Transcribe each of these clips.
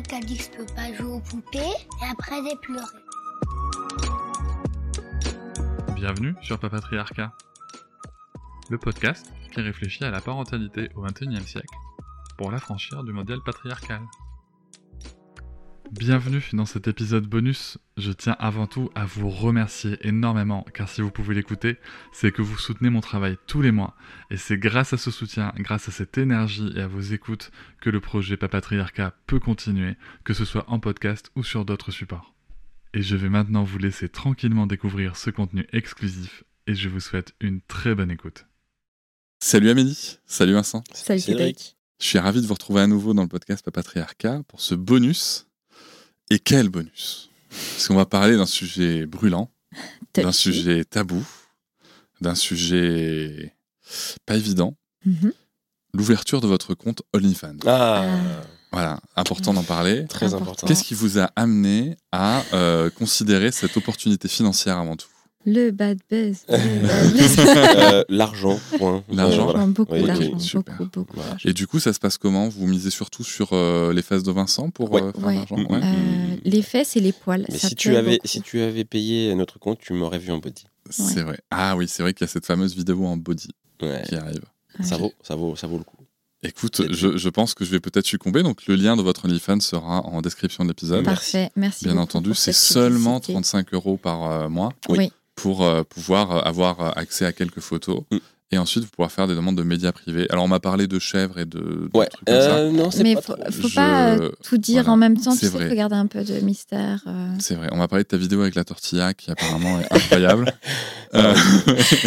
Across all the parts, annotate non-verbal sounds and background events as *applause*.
Dit pas jouer aux poupées et après. Bienvenue sur Papatriarcat, le podcast qui réfléchit à la parentalité au XXIe siècle pour l'affranchir du modèle patriarcal. Bienvenue dans cet épisode bonus. Je tiens avant tout à vous remercier énormément car si vous pouvez l'écouter, c'est que vous soutenez mon travail tous les mois et c'est grâce à ce soutien, grâce à cette énergie et à vos écoutes que le projet Papatriarcat peut continuer, que ce soit en podcast ou sur d'autres supports. Et je vais maintenant vous laisser tranquillement découvrir ce contenu exclusif et je vous souhaite une très bonne écoute. Salut Amélie, salut Vincent. Salut Cédric. Je suis ravi de vous retrouver à nouveau dans le podcast Papatriarcat pour ce bonus et quel bonus Parce qu'on va parler d'un sujet brûlant, d'un sujet tabou, d'un sujet pas évident. Mhm. L'ouverture de votre compte OnlyFans. Ah, Voilà, important d'en parler. très Important. important. Qu'est-ce qui vous a amené à euh, considérer cette opportunité financière avant tout? Le bad buzz. *laughs* Euh, *laughs* L'argent, point. L'argent. Voilà. Beaucoup Oui, ok, d'argent, super. beaucoup, beaucoup Voilà. d'argent. Et du coup, ça se passe comment? Vous misez surtout sur euh, les fesses de Vincent pour Ouais. euh, faire Ouais. l'argent? Mm, Ouais. Euh, les fesses et les poils. Mais ça si tu, avais, beaucoup. si tu avais payé notre compte, tu m'aurais vu en body. C'est vrai. Ah oui, c'est vrai qu'il y a cette fameuse vidéo en body Ouais. qui arrive. Ouais. Ça vaut, ça vaut, ça vaut le coup. Écoute, je, je pense que je vais peut-être succomber. Donc, le lien de votre OnlyFans sera en description de l'épisode. Parfait, merci. Bien entendu, c'est seulement publicité. 35 euros par euh, mois Oui. Oui. Pour euh, pouvoir euh, avoir euh, accès à quelques photos. Mm. Et ensuite, vous pourrez faire des demandes de médias privés. Alors, on m'a parlé de chèvres et de, de Ouais. trucs comme ça. Non, c'est Mais pas faut, trop. faut Je- pas tout dire voilà, en même temps. Tu sais, vrai. faut garder un peu de mystère. euh. C'est vrai. On m'a parlé de ta vidéo avec la tortilla qui apparemment est incroyable. *laughs* Euh,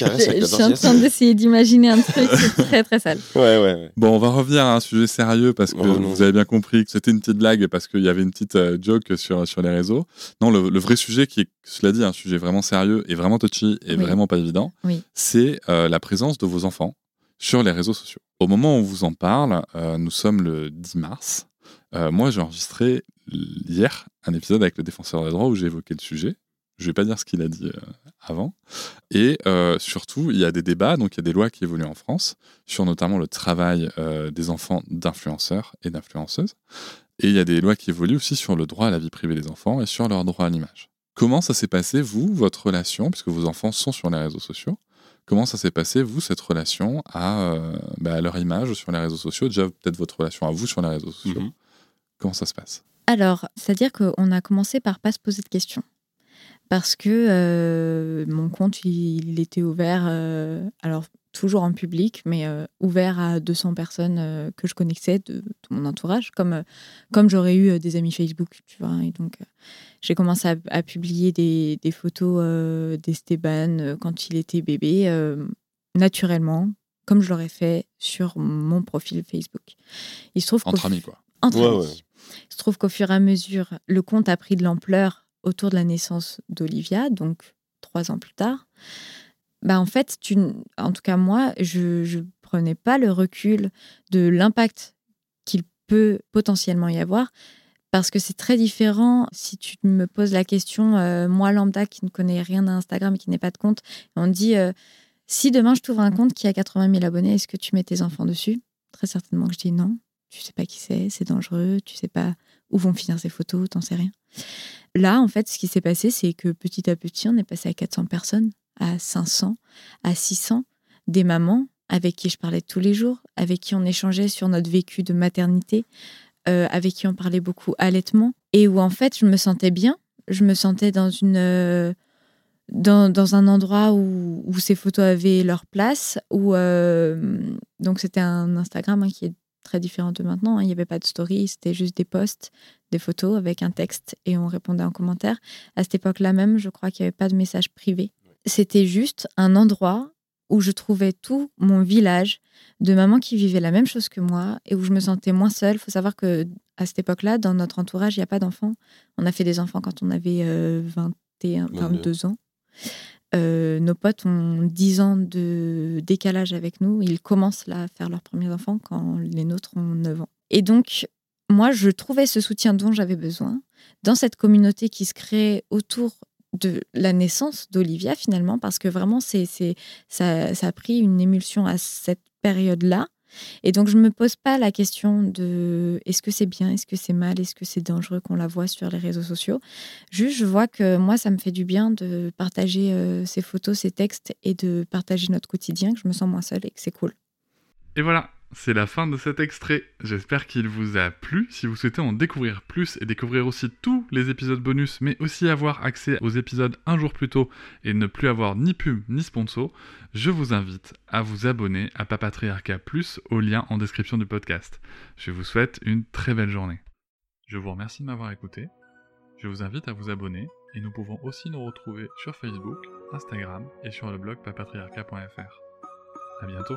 avec *laughs* Je suis en train d'essayer d'imaginer un truc *laughs* très très sale. c'est- Ouais, ouais, ouais. Bon, on va revenir à un sujet sérieux parce que Oh, vous avez bien compris que c'était une petite blague parce qu'il y avait une petite euh, joke sur, sur les réseaux. Non, le, le vrai sujet qui est, cela dit, un sujet vraiment sérieux et vraiment touchy et Oui. vraiment pas évident, Oui. c'est euh, la présence de vos enfants sur les réseaux sociaux. Au moment où on vous en parle, euh, nous sommes le 10 mars. Euh, moi, j'ai enregistré hier un épisode avec le défenseur des droits où j'ai évoqué le sujet. Je vais pas dire ce qu'il a dit euh, avant. Et euh, surtout, il y a des débats, donc il y a des lois qui évoluent en France sur notamment le travail euh, des enfants d'influenceurs et d'influenceuses. Et il y a des lois qui évoluent aussi sur le droit à la vie privée des enfants et sur leur droit à l'image. Comment ça s'est passé, vous, votre relation, puisque vos enfants sont sur les réseaux sociaux, comment ça s'est passé, vous, cette relation à, euh, bah, à leur image sur les réseaux sociaux Déjà, peut-être votre relation à vous sur les réseaux sociaux? Mhm. Comment ça se passe? Alors, c'est-à-dire qu'on a commencé par pas se poser de questions. Parce que euh, mon compte, il, il était ouvert, euh, alors toujours en public, mais euh, ouvert à 200 personnes euh, que je connaissais de, de mon entourage, comme, euh, comme j'aurais eu euh, des amis Facebook, tu vois. Et donc, euh, j'ai commencé à, à publier des, des photos euh, d'Esteban euh, quand il était bébé, euh, naturellement, comme je l'aurais fait sur mon profil Facebook. Il se trouve Entre amis, quoi. entre Ouais, amis. ouais. Il se trouve qu'au fur et à mesure, le compte a pris de l'ampleur autour de la naissance d'Olivia, donc trois ans plus tard. Bah en fait, tu, en tout cas moi, je ne prenais pas le recul de l'impact qu'il peut potentiellement y avoir, parce que c'est très différent si tu me poses la question, euh, moi lambda qui ne connais rien d'Instagram et qui n'ai pas de compte, on dit, euh, si demain je t'ouvre un compte qui a 80 000 abonnés, est-ce que tu mets tes enfants dessus? Très certainement que je dis non. Tu sais pas qui c'est, c'est dangereux, tu sais pas où vont finir ces photos, t'en sais rien. Là, en fait, ce qui s'est passé, c'est que petit à petit, on est passé à 400 personnes, à 500, à 600, des mamans avec qui je parlais tous les jours, avec qui on échangeait sur notre vécu de maternité, euh, avec qui on parlait beaucoup allaitement, et où en fait, je me sentais bien, je me sentais dans une, euh, dans, un endroit où, où ces photos avaient leur place. Où, euh, donc, c'était un Instagram hein, qui est très différent de maintenant. hein. Il n'y avait pas de story, c'était juste des posts, des photos avec un texte et on répondait en commentaire. À cette époque-là même, je crois qu'il n'y avait pas de message privé. C'était juste un endroit où je trouvais tout mon village de mamans qui vivaient la même chose que moi et où je me sentais moins seule. Il faut savoir que à cette époque-là, dans notre entourage, il n'y a pas d'enfants. On a fait des enfants quand on avait euh, 21, 22 ans. Euh, nos potes ont 10 ans de décalage avec nous. Ils commencent là à faire leurs premiers enfants quand les nôtres ont 9 ans. Et donc, moi, je trouvais ce soutien dont j'avais besoin dans cette communauté qui se crée autour de la naissance d'Olivia finalement, parce que vraiment, c'est, ça, ça a pris une émulsion à cette période-là. Et donc, je ne me pose pas la question de est-ce que c'est bien, est-ce que c'est mal, est-ce que c'est dangereux qu'on la voit sur les réseaux sociaux. Juste, je vois que moi, ça me fait du bien de partager euh, ces photos, ces textes et de partager notre quotidien, que je me sens moins seule et que c'est cool. Et voilà, c'est la fin de cet extrait. J'espère qu'il vous a plu. Si vous souhaitez en découvrir plus et découvrir aussi tous les épisodes bonus, mais aussi avoir accès aux épisodes un jour plus tôt et ne plus avoir ni pub ni sponsor, je vous invite à vous abonner à Papatriarca Plus au lien en description du podcast. Je vous souhaite une très belle journée. Je vous remercie de m'avoir écouté. Je vous invite à vous abonner et nous pouvons aussi nous retrouver sur Facebook, Instagram et sur le blog papatriarca.fr. À bientôt.